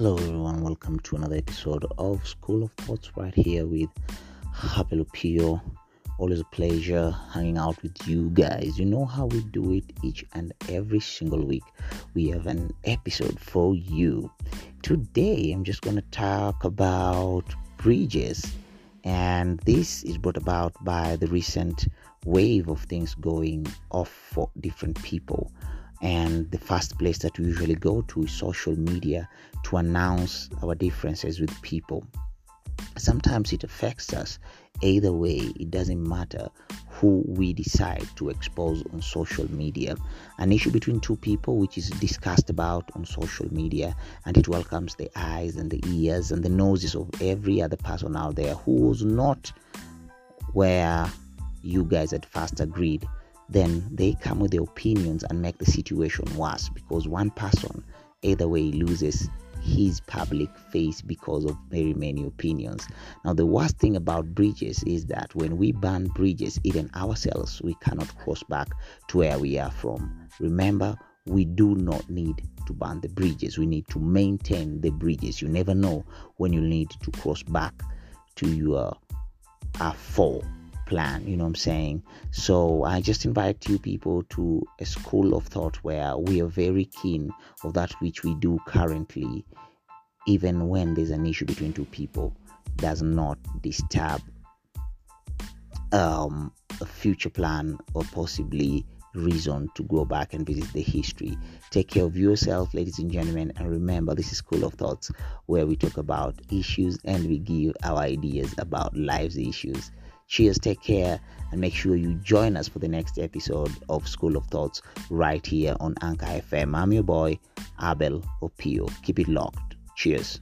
Hello, everyone. Welcome to another episode of School of Thoughts right here with Abel Opio. Always a pleasure hanging out with you guys. You know how we do it each and every single week. We have an episode for you. Today, I'm just going to talk about bridges, and this is brought about by the recent wave of things going off for different people and the first place that we usually go to is social media to announce our differences with people. Sometimes it affects us. Either way, it doesn't matter who we decide to expose on social media. An issue between two people, which is discussed about on social media, and it welcomes the eyes and the ears and the noses of every other person out there who was not where you guys at first agreed then they come with their opinions and make the situation worse because one person either way loses his public face because of very many opinions. Now, the worst thing about bridges is that when we burn bridges, even ourselves, we cannot cross back to where we are from. Remember, we do not need to burn the bridges, we need to maintain the bridges. You never know when you need to cross back to your uh, plan you know what i'm saying so i just invite you people to a school of thought where we are very keen of that which we do currently even when there's an issue between two people does not disturb um, a future plan or possibly reason to go back and visit the history. Take care of yourself, ladies and gentlemen, and remember this is School of Thoughts where we talk about issues and we give our ideas about life's issues. Cheers, take care, and make sure you join us for the next episode of School of Thoughts right here on Anchor FM. I'm your boy, Abel Opio. Keep it locked. Cheers.